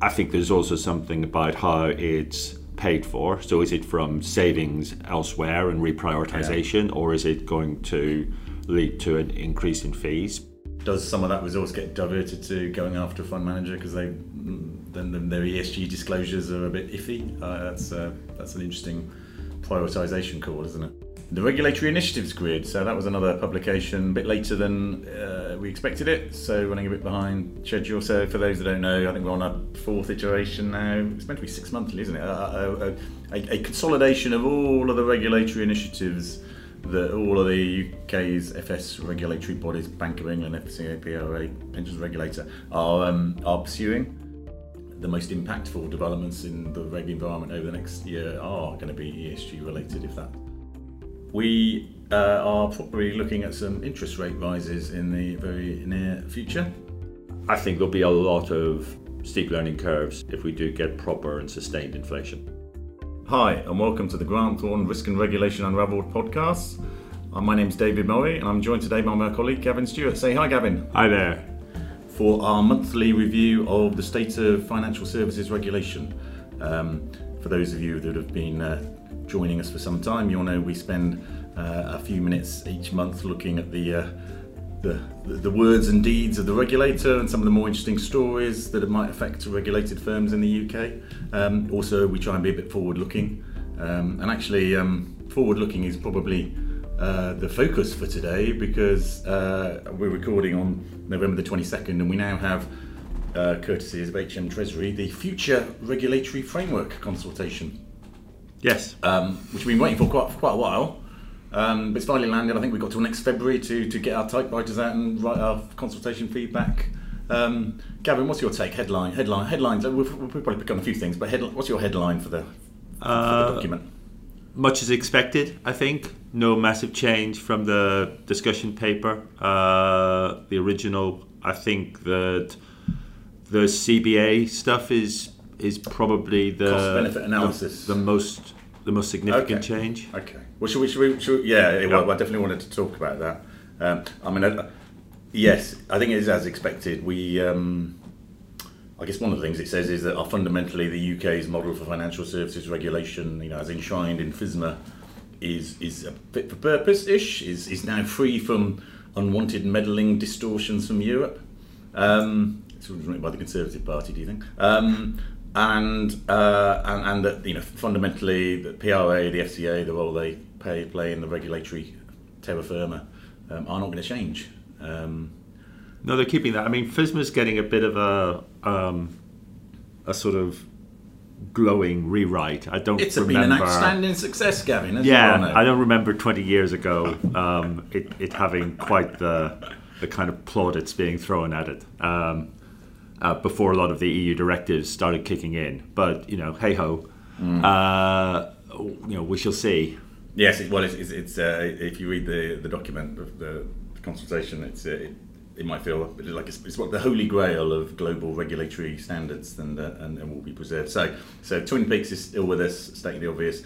I think there's also something about how it's paid for. So is it from savings elsewhere and reprioritization, or is it going to lead to an increase in fees? Does some of that resource get diverted to going after a fund manager because they then their ESG disclosures are a bit iffy? Uh, that's uh, that's an interesting prioritization call, isn't it? The regulatory initiatives grid. So that was another publication, a bit later than uh, we expected it. So running a bit behind schedule. So for those that don't know, I think we're on our fourth iteration now. It's meant to be six monthly, isn't it? A, a, a consolidation of all of the regulatory initiatives that all of the UK's FS regulatory bodies, Bank of England, FCA, PRA, pensions regulator, are are pursuing the most impactful developments in the reg environment over the next year are going to be ESG related, if that. We uh, are probably looking at some interest rate rises in the very near future. I think there'll be a lot of steep learning curves if we do get proper and sustained inflation. Hi, and welcome to the Grant Thornton Risk and Regulation Unravelled podcast. Uh, my name is David Murray, and I'm joined today by my colleague Gavin Stewart. Say hi, Gavin. Hi there for our monthly review of the state of financial services regulation. Um, for those of you that have been uh, joining us for some time, you'll know we spend uh, a few minutes each month looking at the, uh, the, the words and deeds of the regulator and some of the more interesting stories that might affect regulated firms in the UK. Um, also, we try and be a bit forward-looking, um, and actually, um, forward-looking is probably uh, the focus for today because uh, we're recording on November the 22nd and we now have, uh, courtesy of HM Treasury, the Future Regulatory Framework consultation. Yes. Um, which we've been waiting for quite, for quite a while. Um, but it's finally landed. I think we've got till next February to, to get our typewriters out and write our consultation feedback. Um, Gavin, what's your take? Headline, headline, headlines. We've, we've probably picked on a few things, but what's your headline for the, for the uh, document? much as expected, I think. No massive change from the discussion paper, uh, the original. I think that the CBA stuff is is probably the cost benefit analysis, the, the, most the most significant okay. change. Okay. Well, should we? Should we? Should we yeah, yeah. Well, I definitely wanted to talk about that. Um, I mean, uh, yes, I think it is as expected. We. Um, I guess one of the things it says is that our fundamentally the UK's model for financial services regulation, you know, as enshrined in FSMA, is is fit for purpose ish, is is now free from unwanted meddling distortions from Europe. Um, it's written by the Conservative Party, do you think? Um, and, uh, and and that you know fundamentally the PRA, the FCA, the role they play play in the regulatory terra firma um, are not going to change. Um, no, they're keeping that. I mean, FSMA's getting a bit of a um, a sort of glowing rewrite. I don't. It's remember, been an outstanding success, Gavin. yeah, I don't remember 20 years ago um, it, it having quite the the kind of plaudits being thrown at it um, uh, before a lot of the EU directives started kicking in. But you know, hey ho, mm. uh, you know, we shall see. Yes, well, it's, it's, it's uh, if you read the the document, the, the consultation, it's uh, it, it might feel like it's, it's what the holy grail of global regulatory standards and, uh, and, and will be preserved. So, so Twin Peaks is still with us, stating the obvious.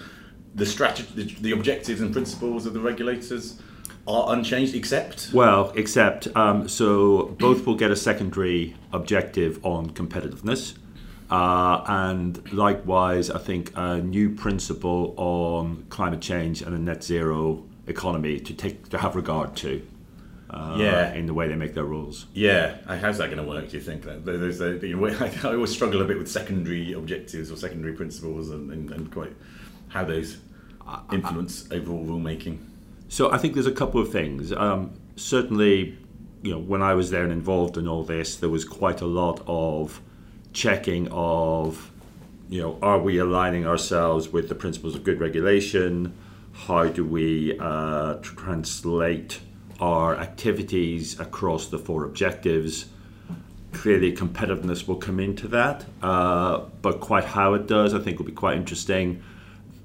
The strategy, the, the objectives and principles of the regulators are unchanged, except well, except um, so both will get a secondary objective on competitiveness. Uh, and likewise, I think a new principle on climate change and a net zero economy to take to have regard to uh, yeah. in the way they make their rules. Yeah, how's that going to work? Do you think that there's a, you know, I always struggle a bit with secondary objectives or secondary principles and, and, and quite how those influence I, I, overall rulemaking. So I think there's a couple of things. Um, certainly, you know, when I was there and involved in all this, there was quite a lot of checking of, you know, are we aligning ourselves with the principles of good regulation? How do we uh, translate our activities across the four objectives. Clearly, competitiveness will come into that, uh, but quite how it does, I think, will be quite interesting.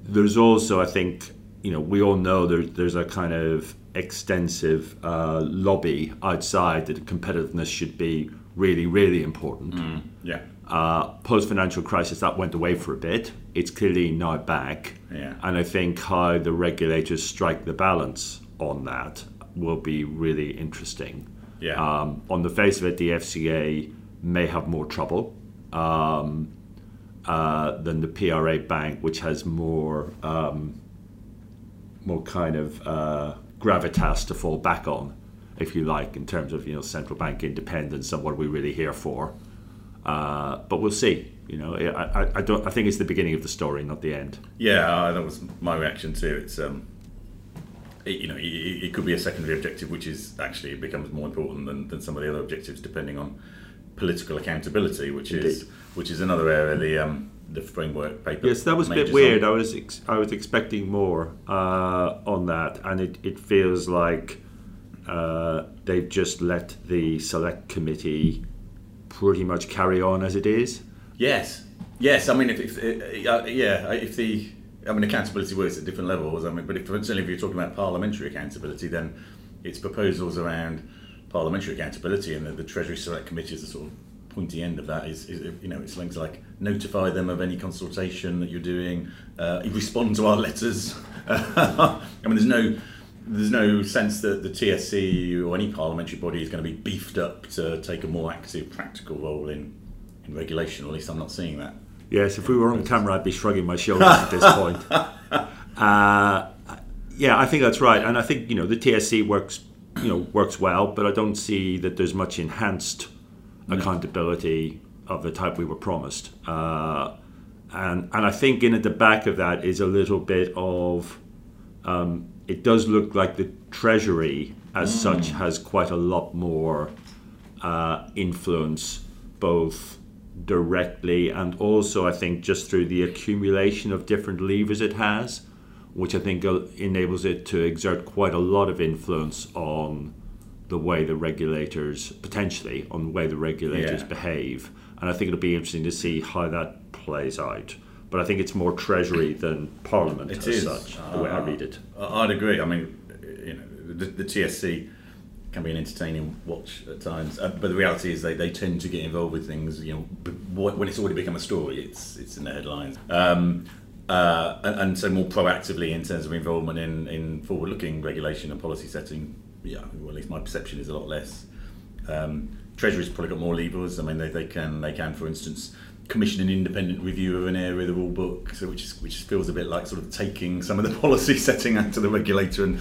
There's also, I think, you know, we all know there, there's a kind of extensive uh, lobby outside that competitiveness should be really, really important. Mm, yeah. Uh, Post financial crisis, that went away for a bit. It's clearly now back. Yeah. And I think how the regulators strike the balance on that will be really interesting. Yeah. Um, on the face of it, the FCA may have more trouble um, uh, than the PRA Bank, which has more um, more kind of uh, gravitas to fall back on, if you like, in terms of you know central bank independence and what are we really here for. Uh, but we'll see. You know, I, I, I, don't. I think it's the beginning of the story, not the end. Yeah, uh, that was my reaction too. It's um, it, you know, it, it, could be a secondary objective, which is actually becomes more important than, than some of the other objectives, depending on political accountability, which Indeed. is which is another area the um, the framework paper. Yes, that was a bit weird. On. I was ex- I was expecting more uh, on that, and it, it feels like uh, they've just let the select committee pretty much carry on as it is. Yes, yes. I mean, if, if uh, yeah, if the I mean accountability works at different levels. I mean, but if certainly if you're talking about parliamentary accountability, then it's proposals around parliamentary accountability, and the, the Treasury Select Committee is the sort of pointy end of that is, is, you know it's things like notify them of any consultation that you're doing, uh, respond to our letters. I mean, there's no there's no sense that the TSC or any parliamentary body is going to be beefed up to take a more active, practical role in in regulation. Or at least I'm not seeing that. Yes, if we were on camera, I'd be shrugging my shoulders at this point. Uh, yeah, I think that's right, and I think you know the TSC works you know works well, but I don't see that there's much enhanced accountability of the type we were promised. Uh, and and I think in at the back of that is a little bit of um, it does look like the Treasury as mm. such has quite a lot more uh, influence, both directly and also I think just through the accumulation of different levers it has which I think enables it to exert quite a lot of influence on the way the regulators potentially on the way the regulators yeah. behave and I think it'll be interesting to see how that plays out but I think it's more treasury than parliament it as is. such uh, the way I read it I'd agree I mean you know the, the TSC can be an entertaining watch at times. Uh, but the reality is they, they tend to get involved with things, you know, when it's already become a story, it's it's in the headlines. Um, uh, and, and, so more proactively in terms of involvement in, in forward-looking regulation and policy setting, yeah, well, at least my perception is a lot less. Um, Treasury's probably got more levers. I mean, they, they can they can, for instance, commission an independent review of an area of the rule book, so which is, which feels a bit like sort of taking some of the policy setting out to the regulator and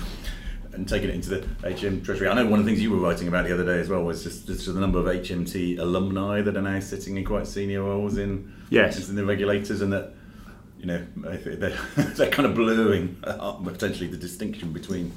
and taking it into the HM Treasury. I know one of the things you were writing about the other day as well was just, just the number of HMT alumni that are now sitting in quite senior roles in yes in the regulators, and that you know they're, they're kind of blurring potentially the distinction between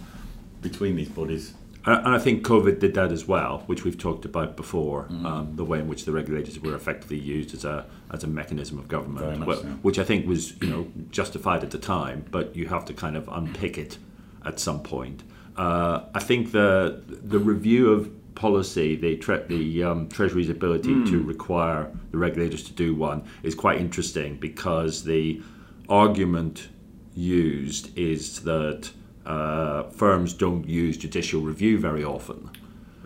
between these bodies. And I think COVID did that as well, which we've talked about before. Mm. Um, the way in which the regulators were effectively used as a as a mechanism of government, so. which I think was you know justified at the time, but you have to kind of unpick it at some point. Uh, I think the the review of policy, the tre- the um, Treasury's ability mm. to require the regulators to do one is quite interesting because the argument used is that uh, firms don't use judicial review very often,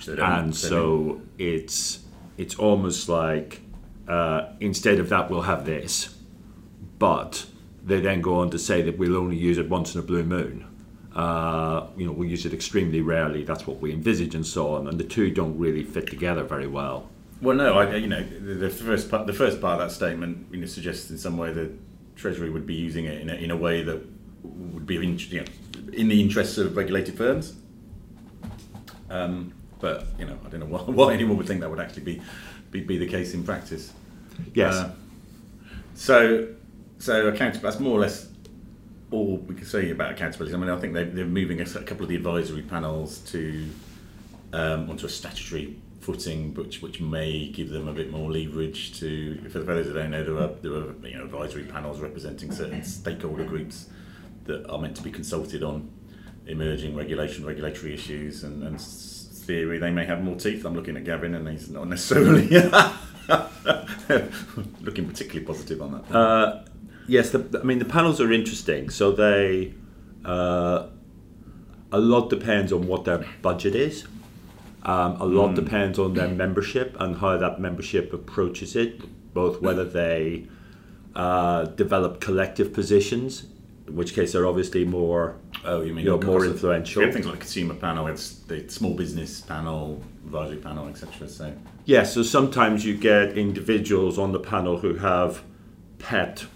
and so it's it's almost like uh, instead of that we'll have this, but they then go on to say that we'll only use it once in a blue moon. Uh, you know, we use it extremely rarely. That's what we envisage, and so on. And the two don't really fit together very well. Well, no, I, you know, the, the first part, the first part of that statement, you know, suggests in some way that Treasury would be using it in a, in a way that would be you know, in the interests of regulated firms. Um, but you know, I don't know why, why, anyone would think that would actually be be, be the case in practice. Yes. Uh, so, so account that's more or less all we can say about accountability. I mean, I think they're, they're moving a, couple of the advisory panels to um, onto a statutory footing, which which may give them a bit more leverage to. For those that don't know, there are there are you know advisory panels representing certain stakeholder groups that are meant to be consulted on emerging regulation, regulatory issues, and, and theory. They may have more teeth. I'm looking at Gavin, and he's not necessarily looking particularly positive on that. Uh, yes, the, I mean the panels are interesting. So they uh, a lot depends on what their budget is. Um, a lot mm. depends on their membership and how that membership approaches it, both whether they uh, develop collective positions which case they're obviously more Oh, you mean you know, more influential. We have things like consumer panel, it's the small business panel, advisory panel, etc. So Yeah, so sometimes you get individuals on the panel who have pet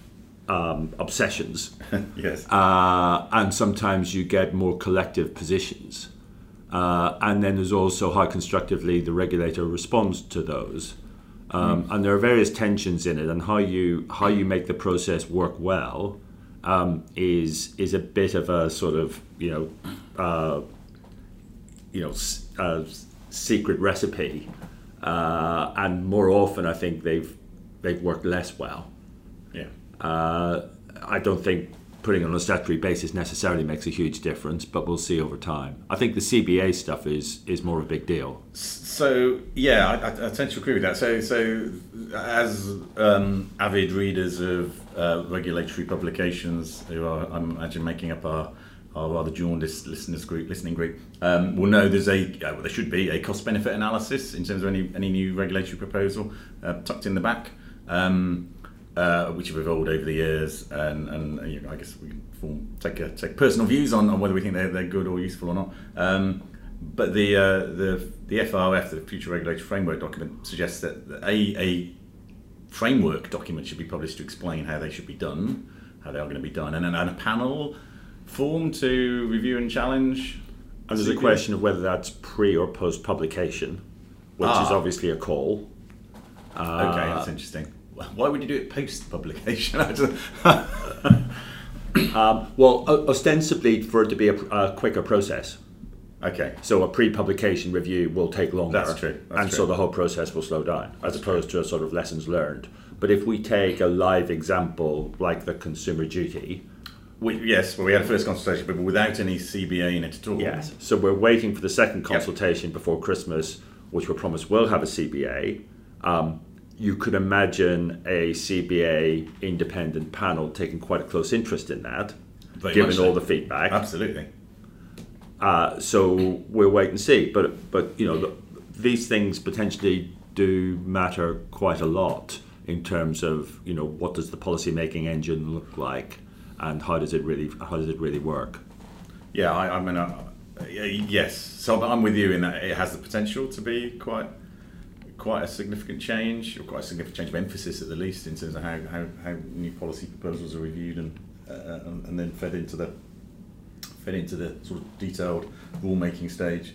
um, obsessions, yes, uh, and sometimes you get more collective positions. Uh, and then there's also how constructively the regulator responds to those. Um, And there are various tensions in it, and how you how you make the process work well um, is is a bit of a sort of you know uh, you know uh, secret recipe, uh, and more often I think they've they've worked less well. yeah. Uh, I don't think putting on a statutory basis necessarily makes a huge difference, but we'll see over time. I think the CBA stuff is is more of a big deal. So yeah, I, I, I tend to agree with that. So so as um, avid readers of uh, regulatory publications, who are I imagine making up our our rather jaundiced listeners group, listening group, um, will know there's a uh, well, there should be a cost benefit analysis in terms of any any new regulatory proposal uh, tucked in the back. Um, uh, which have evolved over the years, and, and you know, I guess we can form, take a, take personal views on, on whether we think they're, they're good or useful or not. Um, but the uh, the the FRF, the Future Regulatory Framework document, suggests that a a framework document should be published to explain how they should be done, how they are going to be done, and, and a panel formed to review and challenge. And there's a question of whether that's pre or post publication, which is Ah. obviously a call. Okay, that's interesting. Why would you do it post publication? Um, well, ostensibly for it to be a, a quicker process. okay, So a pre-publication review will take longer. That's true, that's and true. so the whole process will slow down, as opposed to a sort of lessons learned. But if we take a live example like the consumer duty, we, yes, well, we had a first consultation, but without any CBA in it at all. Yes. So we're waiting for the second consultation before Christmas, which we're promised will have a CBA. Um, you could imagine a CBA independent panel taking quite a close interest in that, Very given much so. all the feedback. Absolutely. Uh, so we'll wait and see. But but you know the, these things potentially do matter quite a lot in terms of you know what does the policy making engine look like, and how does it really how does it really work. Yeah, I, I mean, uh, yes. So I'm with you in that it has the potential to be quite, quite a significant change, or quite a significant change of emphasis at the least in terms of how, how, how new policy proposals are reviewed and uh, and then fed into the fed into the sort of detailed rulemaking stage.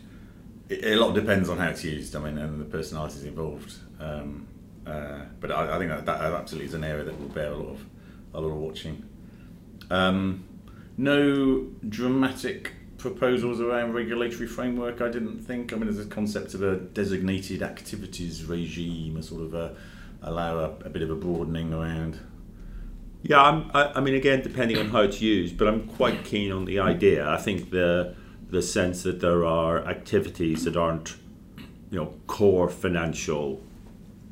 It, a lot depends on how it's used. I mean, and the personalities involved. Um, uh, but I, I think that, that absolutely is an area that will bear a lot of a lot of watching. Um, no dramatic proposals around regulatory framework. I didn't think. I mean, there's a concept of a designated activities regime, a sort of a, allow a, a bit of a broadening around. Yeah, I'm, I, I mean, again, depending on how it's used, but I'm quite keen on the idea. I think the the sense that there are activities that aren't, you know, core financial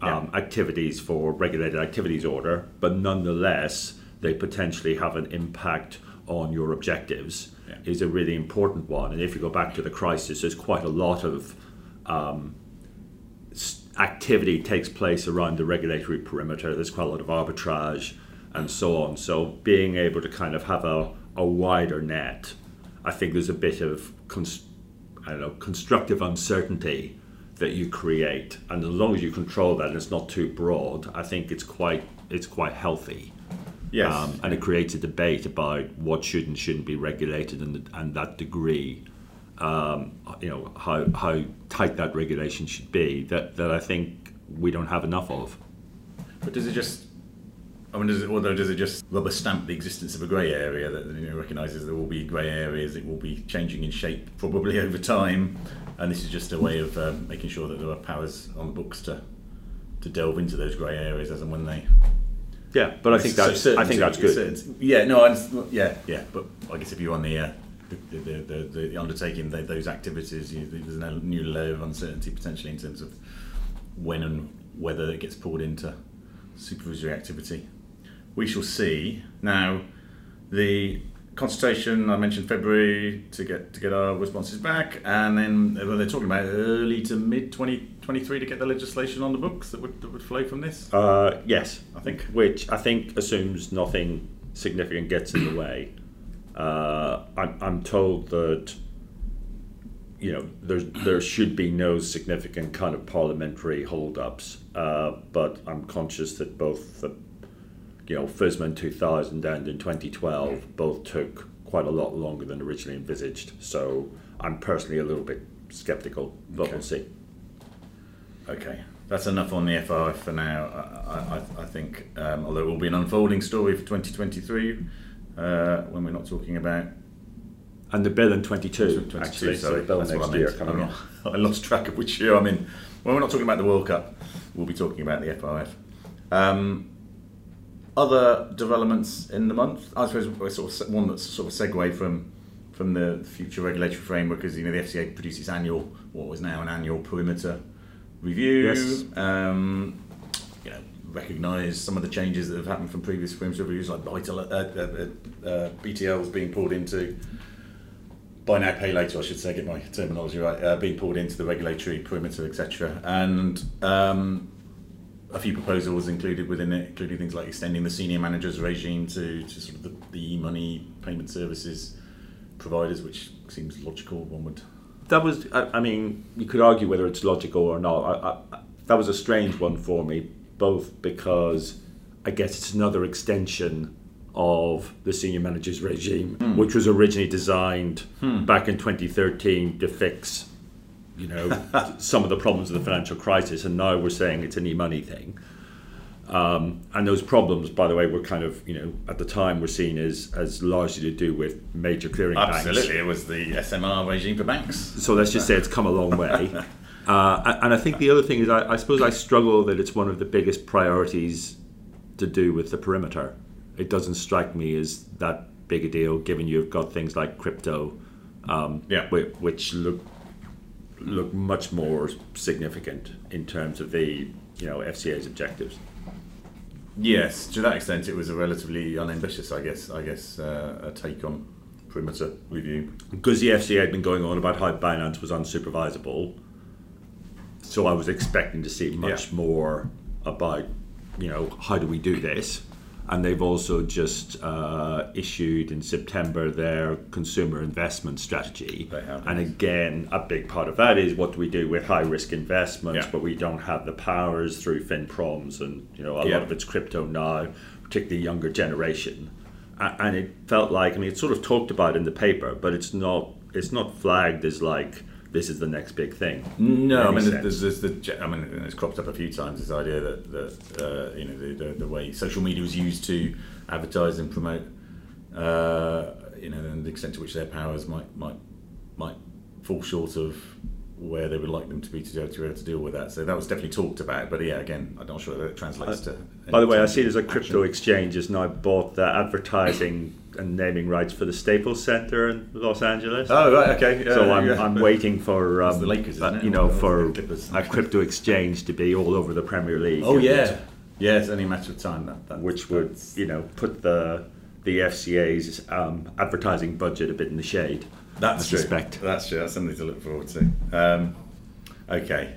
um, activities for regulated activities order, but nonetheless they potentially have an impact on your objectives Yeah. is a really important one. And if you go back to the crisis, there's quite a lot of um, activity takes place around the regulatory perimeter. There's quite a lot of arbitrage and so on. So being able to kind of have a, a wider net, I think there's a bit of cons- I don't know constructive uncertainty that you create, and as long as you control that and it's not too broad, I think it's quite it's quite healthy. Yes. Um, and it creates a debate about what should and shouldn't be regulated and, and that degree, um, you know, how, how tight that regulation should be that, that I think we don't have enough of. But does it just? I mean, does it, although does it just rubber stamp the existence of a grey area that you know, recognises there will be grey areas, it will be changing in shape probably over time, and this is just a way of um, making sure that there are powers on the books to to delve into those grey areas as and when they. Yeah, but I think that's I think that's good. Yeah, no, I just, yeah, yeah. But I guess if you're on the uh, the, the, the, the, the undertaking th those activities, you, there's a new layer of uncertainty potentially in terms of when and whether it gets pulled into supervisory activity. We shall see. Now, the consultation I mentioned February to get to get our responses back, and then well, they're talking about early to mid 2023 to get the legislation on the books that would, that would flow from this. Uh, yes, I think. which I think assumes nothing significant gets in the way. Uh, I'm, I'm told that you know there there should be no significant kind of parliamentary hold-ups, uh, but I'm conscious that both the you know FSMA in 2000 and in 2012 both took quite a lot longer than originally envisaged. So I'm personally a little bit skeptical, but Okay. we'll see. Okay, that's enough on the FRF for now. I, I, I think, um, although it will be an unfolding story for 2023 uh, when we're not talking about And the bill in 22, 22, actually, so the bill that's next I year coming not- I lost track of which year I'm in. When we're not talking about the World Cup, we'll be talking about the FRF. Um, other developments in the month, I suppose sort of one that's sort of segue from from the future regulatory framework is you know the FCA produces annual what was now an annual perimeter review. Yes. Um, you know, recognise some of the changes that have happened from previous perimeter reviews, like vital, uh, uh, uh, uh, BTLs being pulled into buy now, pay later, I should say, get my terminology right, uh, being pulled into the regulatory perimeter, etc. And um, a few proposals included within it, including things like extending the senior managers regime to, to sort of the, the e-money payment services providers, which seems logical. One would. That was, I, I mean, you could argue whether it's logical or not. I, I, that was a strange one for me, both because I guess it's another extension of the senior managers regime, hmm. which was originally designed hmm. back in 2013 to fix, you know, some of the problems of the financial crisis, and now we're saying it's an e-money thing. Um, and those problems, by the way, were kind of, you know, at the time were seen as, as largely to do with major clearing banks. Absolutely, it was the SMR regime for banks. So let's just say it's come a long way. Uh, and- I think the other thing is, I, I suppose I struggle that it's one of the biggest priorities to do with the perimeter. It doesn't strike me as that big a deal, given you've got things like crypto, um, Yeah. whi- which look look much more significant in terms of the you know FCA's objectives. Yes, to that extent, it was a relatively unambitious, I guess, I guess, uh, a take on perimeter review. because the FCA had been going on about how Binance was unsupervisable, so I was expecting to see much Yeah. more about, you know, how do we do this? And they've also just uh, issued in September their consumer investment strategy. They have, and again, a big part of that is what do we do with high risk investments, Yeah. but we don't have the powers through FinProms and, you know, a Yeah. lot of it's crypto now, particularly younger generation. And it felt like, I mean, it's sort of talked about in the paper, but it's not, it's not flagged as like, this is the next big thing. No, I mean, sense. there's, there's the, I mean, it's cropped up a few times. This idea that, that uh, you know, the, the, the way social media was used to advertise and promote, uh, you know, and the extent to which their powers might might might fall short of where they would like them to be to, be able to, be able to deal with that. So that was definitely talked about. But yeah, again, I'm not sure that it translates to. Uh, By the way, I any see there's a action. crypto exchange has now bought the advertising and naming rights for the Staples Center in Los Angeles. Oh right, okay. so yeah, I'm, yeah. I'm waiting for um, the Lakers, uh, you know for a crypto exchange to be all over the Premier League. Oh yeah, yeah. It's only a matter of time. That, that which would you know put the the FCA's um, advertising budget a bit in the shade. That's I true. suspect. That's true. That's something to look forward to. Um, okay,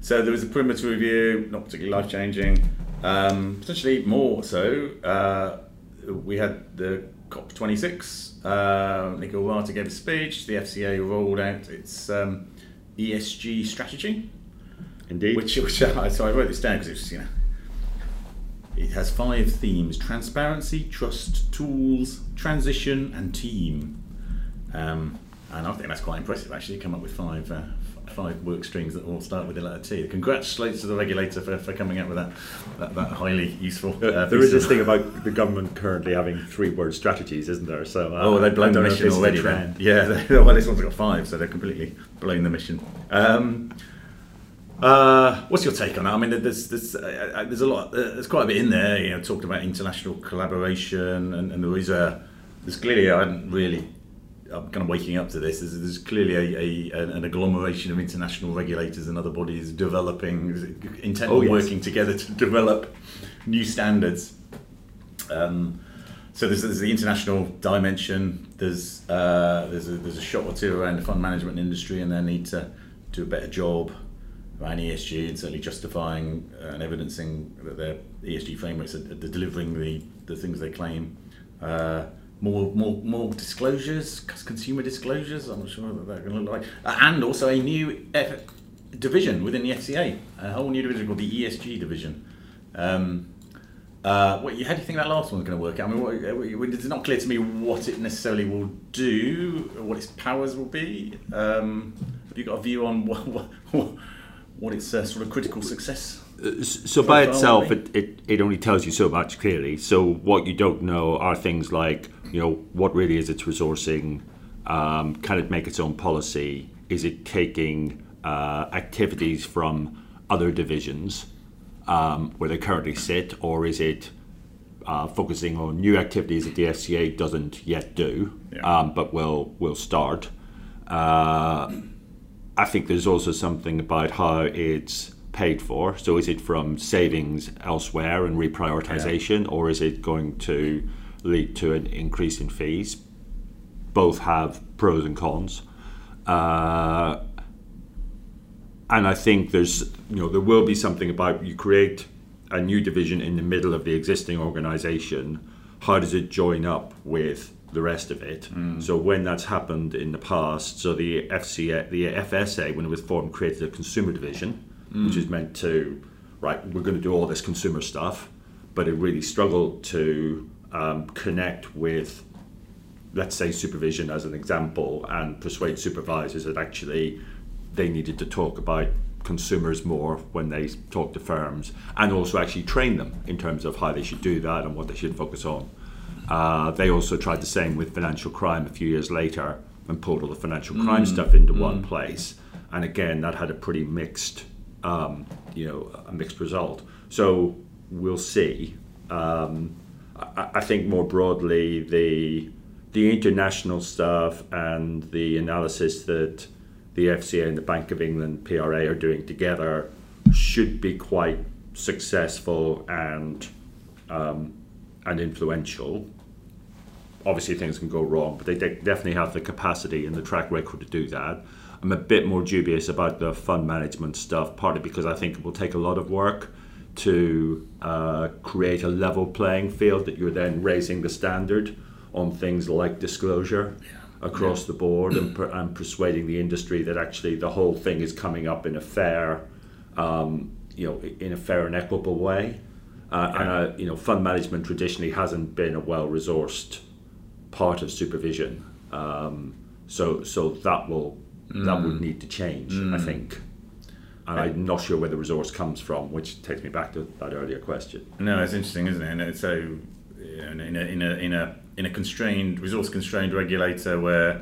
so there was a perimeter review, not particularly life changing. Um, potentially more so. Uh, we had the COP26. Uh, Nikhil Rathi gave a speech. The FCA rolled out its um, ESG strategy, Indeed. which, which uh, so I wrote this down because it's you know. It has five themes: transparency, trust, tools, transition, and team. Um, and I think that's quite impressive. Actually, come up with five uh, five work streams that all start with the letter T. Congratulations to the regulator for, for coming up with that that, that highly useful. Uh, there is this thing about the government currently having three-word strategies, isn't there? So uh, Oh, they've blown the don't know if mission already. Then. Yeah, they, well, this one's got five, so they've completely blown the mission. Um, uh, what's your take on that? I mean, there's there's uh, uh, there's a lot, uh, there's quite a bit in there. You know, talked about international collaboration, and, and there is a there's clearly I hadn't really. I'm kind of waking up to this. There's, there's clearly a, a, an agglomeration of international regulators and other bodies developing, intent Oh, yes. working together to develop new standards. Um, so there's, there's the international dimension. There's uh, there's a, there's a shot or two around the fund management industry and their need to do a better job around ESG and certainly justifying and evidencing that their ESG frameworks are, are delivering the, the things they claim. Uh, more more more disclosures, consumer disclosures. I'm not sure what they're going to look like, uh, and also a new F- division within the FCA, a whole new division called the ESG division. Um, uh, what, how do you think that last one's going to work out? I mean, what, uh, it's not clear to me what it necessarily will do, what its powers will be. Um, have you got a view on what, what, what its uh, sort of critical success? Uh, so by itself, it, it, it only tells you so much clearly. So what you don't know are things like, you know, what really is its resourcing? Um, can it make its own policy? Is it taking uh, activities from other divisions? um, where they currently sit, or is it uh, focusing on new activities that the FCA doesn't yet do, yeah. um, but will will start? Uh, I think there's also something about how it's paid for. So is it from savings elsewhere and reprioritization, yeah. or is it going to lead to an increase in fees? Both have pros and cons. Uh, and I think there's you know there will be something about you create a new division in the middle of the existing organization how does it join up with the rest of it mm. so when that's happened in the past so the FCA the FSA when it was formed created a consumer division mm. which is meant to right we're going to do all this consumer stuff but it really struggled to um, connect with let's say supervision as an example and persuade supervisors that actually they needed to talk about consumers more when they talk to firms and also actually train them in terms of how they should do that and what they should focus on. Uh, they also tried the same with financial crime a few years later and pulled all the financial crime mm. stuff into mm. one place. And again, that had a pretty mixed, um, you know, a mixed result. So we'll see. Um, I, I think more broadly, the the international stuff and the analysis that the FCA and the Bank of England PRA are doing together should be quite successful and um, and influential. Obviously, things can go wrong, but they de- definitely have the capacity and the track record to do that. I'm a bit more dubious about the fund management stuff, partly because I think it will take a lot of work to uh, create a level playing field that you're then raising the standard on things like disclosure. Yeah across yeah. the board and, per, and, persuading the industry that actually the whole thing is coming up in a fair, um, you know, in a fair and equitable way. Uh, yeah. And uh, you know, fund management traditionally hasn't been a well-resourced part of supervision. Um, so, so that will mm. that would mm. need to change, mm. I think. And I'm not sure where the resource comes from, which takes me back to that earlier question. No, it's interesting, isn't it? And so, in a in a in a in a constrained, resource constrained regulator where,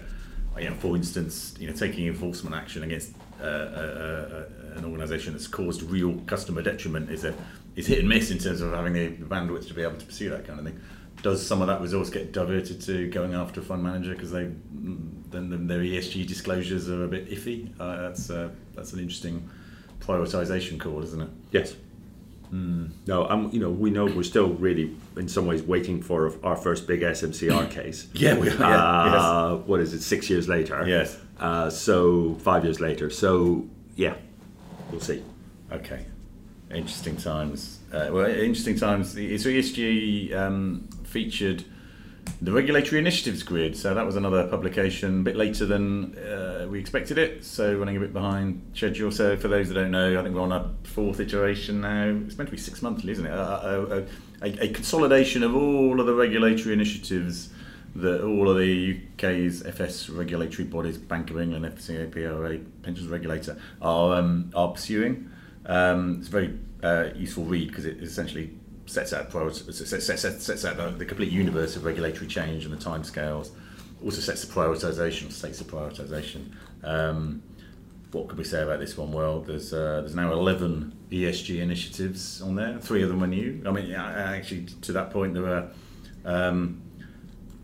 you know, for instance, you know, taking enforcement action against uh, uh, uh, an organisation that's caused real customer detriment is a is hit and miss in terms of having the bandwidth to be able to pursue that kind of thing. Does some of that resource get diverted to going after a fund manager because they then their ESG disclosures are a bit iffy? Uh, that's uh, that's an interesting prioritisation call, isn't it? Yes. Mm. No, um, you know, we know we're still really, in some ways, waiting for our first big SMCR case. yeah, we are. Uh, yes. What is it? Six years later. Yes. Uh, so five years later. So yeah, we'll see. Okay. Interesting times. Uh, well, interesting times. So ESG um, featured the regulatory initiatives grid. So that was another publication a bit later than uh, we expected it. So running a bit behind schedule. So for those that don't know, I think we're on our fourth iteration now. It's meant to be six monthly, isn't it? A, a, a, a consolidation of all of the regulatory initiatives that all of the UK's FS regulatory bodies, Bank of England, FCA, PRA, pensions regulator, are um, are pursuing. Um, it's a very uh, useful read because it essentially sets out sets, sets, sets out the, the, complete universe of regulatory change and the timescales. Also sets the prioritisation, states the prioritisation. Um, what could we say about this one? Well, there's uh, there's now 11 ESG initiatives on there. Three of them are new. I mean, actually, to that point, there were um,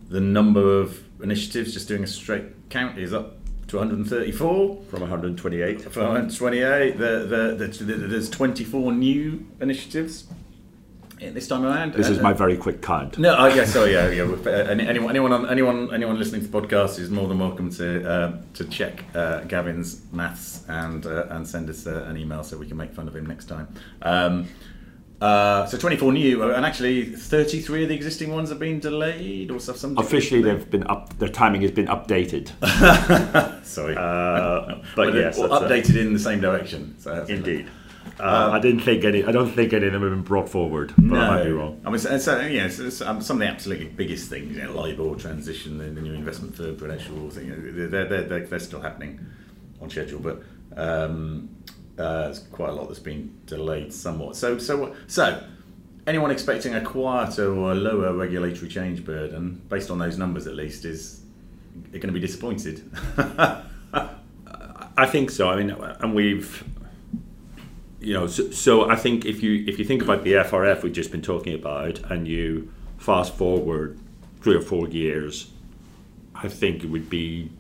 the number of initiatives. Just doing a straight count is up to 134 from 128. From 128, the, the, the, there's 24 new initiatives this time around. This uh, is my very quick count. No, uh, yeah, sorry, yeah, yeah. Uh, anyone, anyone, anyone, anyone listening to the podcast is more than welcome to uh, to check uh, Gavin's maths and uh, and send us uh, an email so we can make fun of him next time. Um, Uh, so 24 new, uh, and actually 33 of the existing ones have been delayed or something. Officially, they've been up. Their timing has been updated. Sorry, Uh, but But yes, or that's a- updated in the same direction. So that's- indeed. Uh, I didn't think any. I don't think any of them have been brought forward. But No, I might be wrong. I mean, so, so yeah, so, it's, um, some of the absolutely biggest things, you know, LIBOR transition, the, the new investment for prudential, thing, you know, they're, they're, they're, they're still happening on schedule, but um, uh, there's quite a lot that's been delayed somewhat. So, so, so, anyone expecting a quieter or a lower regulatory change burden, based on those numbers at least, is going to be disappointed. I think so. I mean, and we've, you know, so, so I think if you if you think about the FRF we've just been talking about, and you fast forward three or four years, I think it would be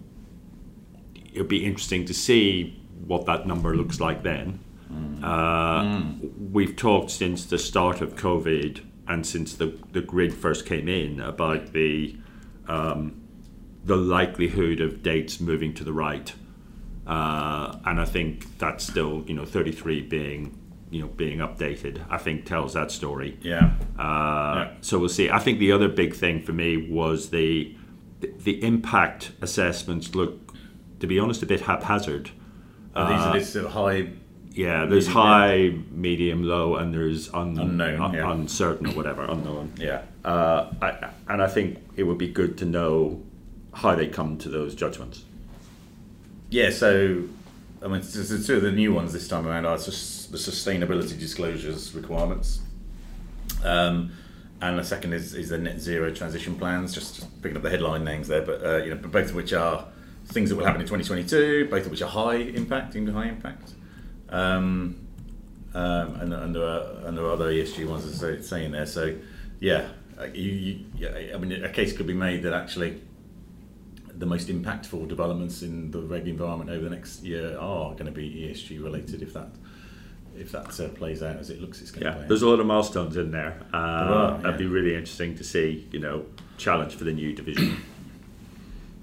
it would be interesting to see what that number looks like then. Uh, We've talked since the start of COVID and since the the grid first came in about the um, the likelihood of dates moving to the right. Uh, and I think that's still, you know, 33 being, you know, being updated. I think tells that story. yeah. Uh, So we'll see. I think the other big thing for me was the the, impact assessments look, to be honest, a bit haphazard. Uh, these are this sort of high. Yeah, there's Medium, high, medium, low, and there's un, Unknown, un- yeah. uncertain or whatever, unknown. Yeah. Uh, I, and I think it would be good to know how they come to those judgments. Yeah, so I mean, two of the new ones this time around are the sustainability disclosures requirements, um, and the second is, is the net zero transition plans. Just, picking up the headline names there, but uh, you know, both of which are things that will happen in 2022. Both of which are high impact, even high impact, um, um, and, and there are and there are other ESG ones as saying there. So, yeah, uh, you, you, yeah, I mean, a case could be made that actually the most impactful developments in the reg environment over the next year are going to be ESG related if that if that uh, plays out as it looks it's going to Yeah, play there's out. a lot of milestones in there. Uh, are, That'd be really interesting to see, you know, challenge for the new division.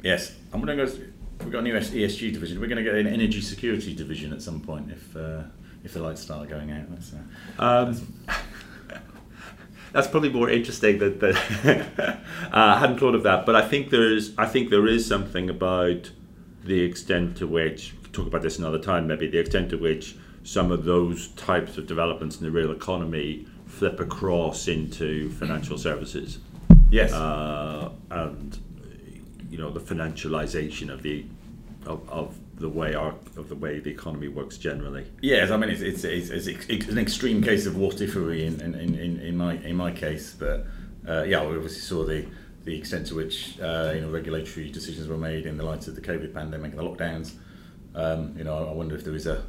Yes, I'm going to go. We've got a new ESG division. We're going to get an energy security division at some point if uh, if the lights start going out. That's, uh, Um, that's probably more interesting than uh, I hadn't thought of that, but I think there's I think there is something about the extent to which talk about this another time maybe the extent to which some of those types of developments in the real economy flip across into financial services yes. uh, and you know the financialization of the of, of the way our of the way the economy works generally. Yes, I mean it's it's, it's, it's, an extreme case of what ifery in, in, in, in my in my case, but uh, yeah, we obviously saw the the extent to which uh, you know regulatory decisions were made in the light of the COVID pandemic and the lockdowns. Um, you know, I wonder if there is a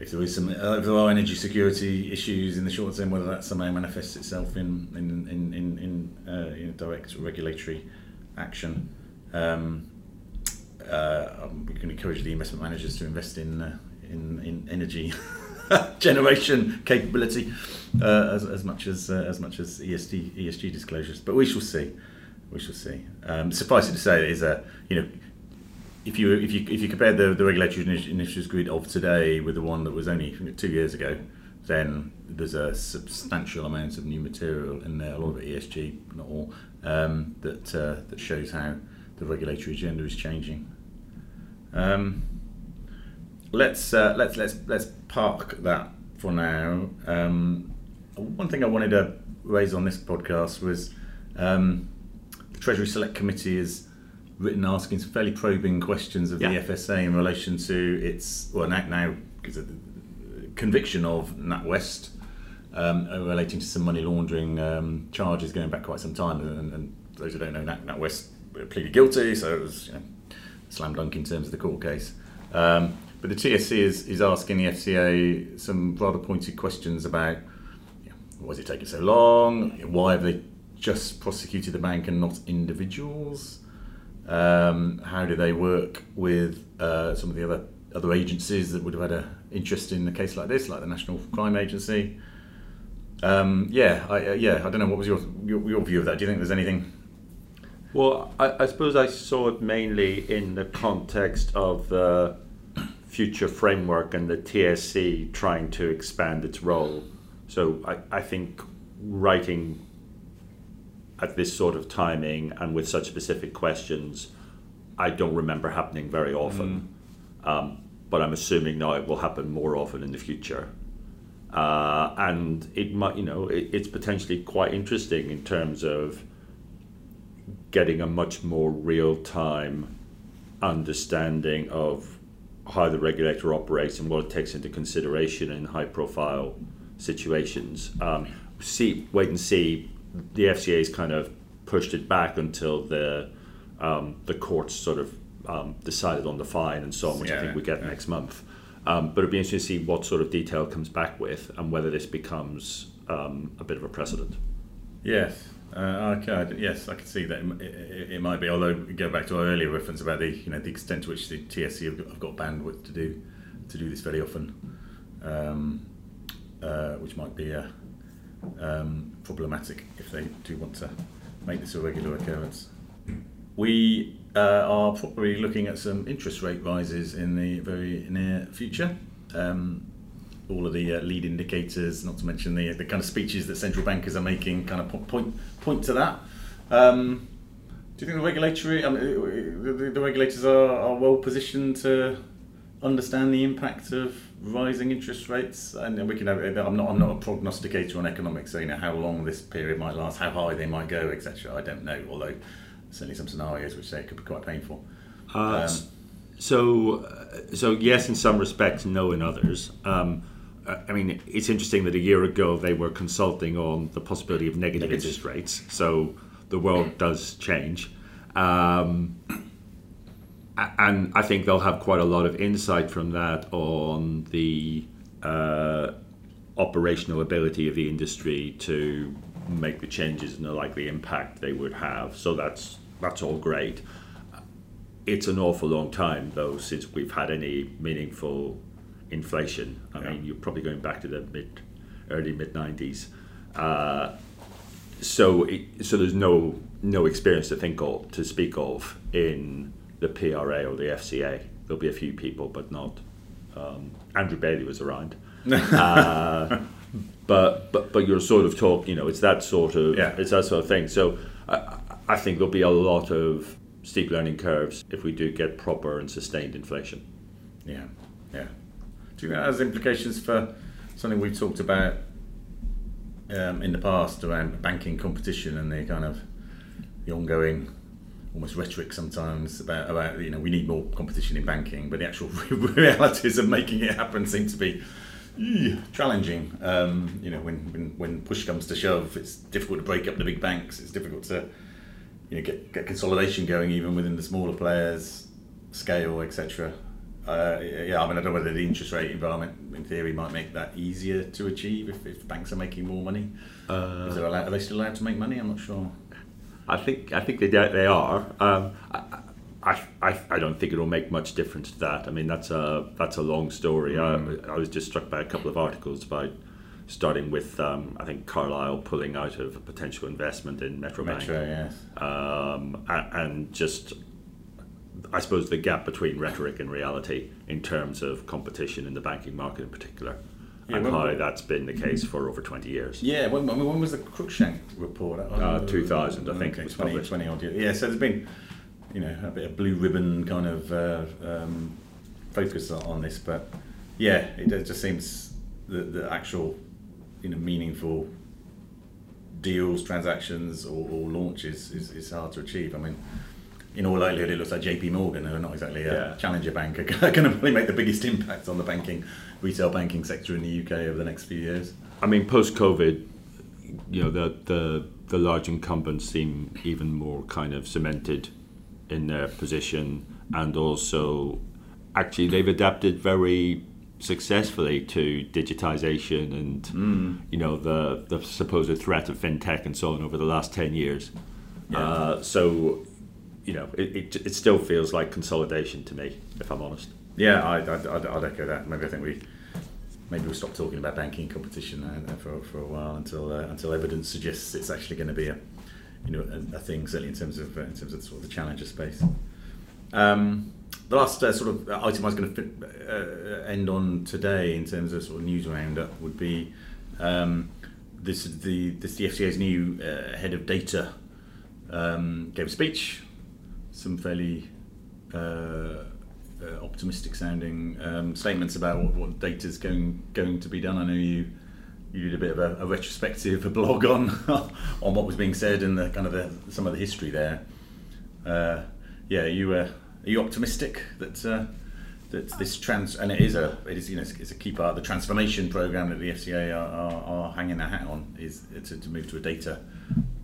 if there is some uh, if there are energy security issues in the short term, whether that somehow manifests itself in in in in, in, uh, in direct regulatory action. Um, uh, um, we can encourage the investment managers to invest in uh, in, in energy generation capability uh, as, as much as uh, as much as ESG ESG disclosures. But we shall see. We shall see. Um, suffice it to say, it is a you know. If you if you if you compare the, the regulatory initiatives grid of today with the one that was only two years ago, then there's a substantial amount of new material in there, a lot of it ESG, not all, um, that uh, that shows how the regulatory agenda is changing. Um, let's uh, let's let's let's park that for now. Um, one thing I wanted to raise on this podcast was um, the Treasury Select Committee has written asking some fairly probing questions of Yeah. the FSA in relation to its well now now is conviction of NatWest um, relating to some money laundering um, charges going back quite some time. And, and those who don't know, Nat, NatWest pleaded guilty, so it was you know, slam dunk in terms of the court case. Um, but the TSC is, is asking the FCA some rather pointed questions about you know, why is it taking so long? Why have they just prosecuted the bank and not individuals? Um, how do they work with uh, some of the other other agencies that would have had an interest in a case like this, like the National Crime Agency? Um, yeah, I, uh, yeah. I don't know. What was your, your your view of that? Do you think there's anything? Well, I, I suppose I saw it mainly in the context of the future framework and the TSC trying to expand its role. So I, I think writing at this sort of timing and with such specific questions, I don't remember happening very often. Mm. Um, but I'm assuming now it will happen more often in the future. Uh, and it might, you know, it, it's potentially quite interesting in terms of getting a much more real time understanding of how the regulator operates and what it takes into consideration in high profile situations. Um, see, wait and see. The FCA's kind of pushed it back until the um, the courts sort of um, decided on the fine and so on, which yeah, I think we get yeah. next month. Um, but it'd be interesting to see what sort of detail comes back with and whether this becomes um, a bit of a precedent. Yes, uh, okay. Yes, I can see that it, it, it, might be. Although go back to our earlier reference about the you know the extent to which the TSC have got, have got bandwidth to do to do this very often, um, uh, which might be uh, um, problematic if they do want to make this a regular occurrence. We uh, are probably looking at some interest rate rises in the very near future. Um, all of the uh, lead indicators, not to mention the the kind of speeches that central bankers are making, kind of point point to that. Um, do you think the regulatory, I mean, uh, the, the regulators are, are well positioned to understand the impact of rising interest rates? And we can have, I'm not I'm not a prognosticator on economics, so you know how long this period might last, how high they might go, etc. I don't know, although certainly some scenarios which say it could be quite painful. Uh, um, so, uh, so yes, in some respects, no in others. Um, I mean, it's interesting that a year ago they were consulting on the possibility of negative, negative. interest rates. So the world does change. Um, and I think they'll have quite a lot of insight from that on the uh, operational ability of the industry to make the changes and the likely impact they would have. So that's that's all great. It's an awful long time though since we've had any meaningful inflation. I yeah. mean, you're probably going back to the mid, early mid '90s. Uh, so it, so there's no no experience to think of to speak of in the PRA or the FCA. There'll be a few people, but not. Um, Andrew Bailey was around. uh, but but but you're sort of talk, you know, it's that sort of yeah. it's that sort of thing. So I, I think there'll be a lot of steep learning curves if we do get proper and sustained inflation. Yeah, yeah. Do you think that has implications for something we've talked about um, in the past around banking competition and the kind of the ongoing almost rhetoric sometimes about about you know we need more competition in banking, but the actual realities of making it happen seem to be challenging. Um, you know, when, when when push comes to shove, it's difficult to break up the big banks. It's difficult to you know get get consolidation going even within the smaller players, scale, etc. Uh, yeah, I mean, I don't know whether the interest rate environment, in theory, might make that easier to achieve if, if banks are making more money. Uh, Is allowed, are they still allowed to make money? I'm not sure. I think I think they they are. Um, I, I, I, I don't think it'll make much difference to that. I mean, that's a that's a long story. Mm. I, I was just struck by a couple of articles about starting with um, I think Carlyle pulling out of a potential investment in Metro, Metro Bank. yes. Um, and, and just I suppose the gap between rhetoric and reality in terms of competition in the banking market in particular. Yeah, and how that's been the case for over 20 years. Yeah, when, when was the Cruickshank report? Uh, 2000, I think. Okay, 20, 20 odd years. Yeah, so there's been you know a bit of blue ribbon kind of uh, um, focus on this, but yeah, it just seems that the actual you know meaningful deals, transactions, or, or launches is, is hard to achieve. I mean, in all likelihood, it looks like JP Morgan, who are not exactly a yeah. challenger bank, are going to probably make the biggest impact on the banking, retail banking sector in the UK over the next few years. I mean, post COVID, you know, the, the, the large incumbents seem even more kind of cemented in their position and also actually they've adapted very successfully to digitization and mm. you know the the supposed threat of fintech and so on over the last 10 years yeah. uh, so you know it, it, it, still feels like consolidation to me if I'm honest. Yeah I, I, I'd, I'd echo that. Maybe I think we maybe we'll stop talking about banking competition uh, for, for a while until uh, until evidence suggests it's actually going to be a you know a, a, thing certainly in terms of uh, in terms of sort of the challenger space. Um, the last uh, sort of item I was going to uh, end on today in terms of sort of news roundup would be Um, this is the this the FCA's new uh, head of data um, gave a speech, some fairly uh, uh, optimistic sounding um, statements about what, what data is going going to be done. I know you you did a bit of a, a retrospective a blog on on what was being said and the kind of the, some of the history there. Uh, yeah, you uh, are you optimistic that uh, that this trans and it is a it is you know it's a key part of the transformation program that the FCA are, are, are hanging their hat on is to, to move to a data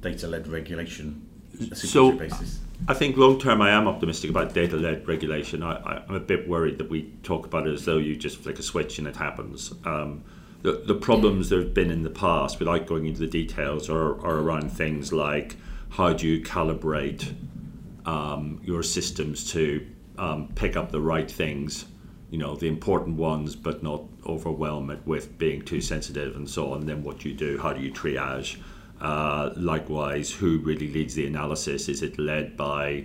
data led regulation so basis. I think long term I am optimistic about data led regulation. I, am a bit worried that we talk about it as though you just flick a switch and it happens. Um, the, the problems there have been in the past, without going into the details, are, are around things like how do you calibrate um, your systems to um, pick up the right things, you know, the important ones, but not overwhelm it with being too sensitive and so on. And then what you do, how do you triage? Uh, likewise, who really leads the analysis? Is it led by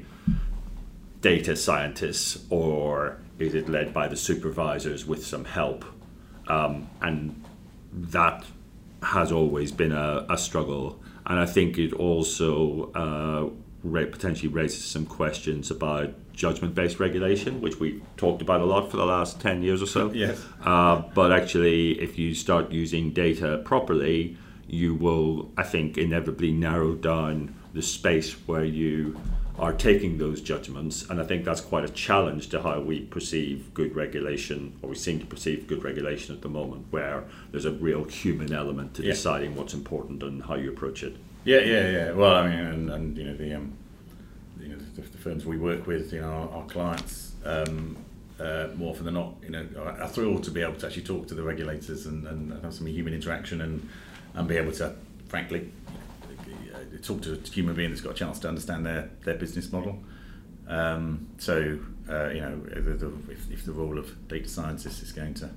data scientists or is it led by the supervisors with some help? Um, and that has always been a, a, struggle. And I think it also uh, potentially raises some questions about judgment based regulation, which we talked about a lot for the last 10 years or so. Yes. Uh, but actually, if you start using data properly, you will, I think, inevitably narrow down the space where you are taking those judgments. And I think that's quite a challenge to how we perceive good regulation, or we seem to perceive good regulation at the moment, where there's a real human element to yeah. deciding what's important and how you approach it. Yeah, yeah, yeah. Well, I mean, and, and you know the um, you know the, the, firms we work with, you know, our, our clients. Um, uh, more often than not, you know, are thrilled to be able to actually talk to the regulators and, and have some human interaction and and be able to, frankly, talk to a human being that's got a chance to understand their, their business model. Um, so, uh, you know, the, the, if, if the role of data scientists is going to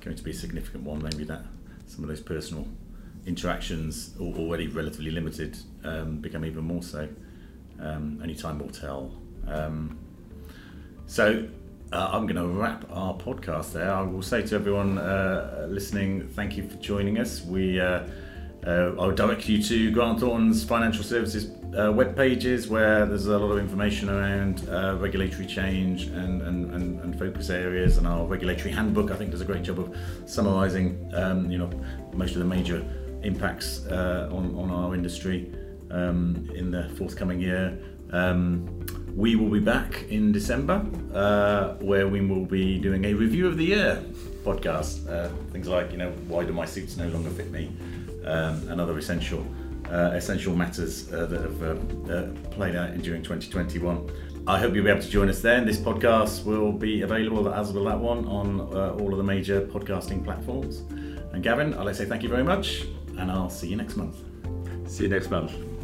going to be a significant one, maybe that some of those personal interactions, already relatively limited, um, become even more so. Um, only time will tell. Um, so uh, I'm going to wrap our podcast there. I will say to everyone uh, listening, thank you for joining us. We uh, uh I'll direct you to Grant Thornton's financial services uh, web pages where there's a lot of information around uh, regulatory change and, and, and, and, focus areas. And our regulatory handbook, I think, does a great job of summarising, um, you know, most of the major impacts on, on our industry um, in the forthcoming year. Um, we will be back in December, uh, where we will be doing a review of the year podcast. Uh, things like, you know, why do my suits no longer fit me, um, and other essential uh, essential matters uh, that have uh, uh, played out during 2021. I hope you'll be able to join us then. This podcast will be available, as will that one, on all of the major podcasting platforms. And Gavin, I'd like to say thank you very much, and I'll see you next month. See you next month.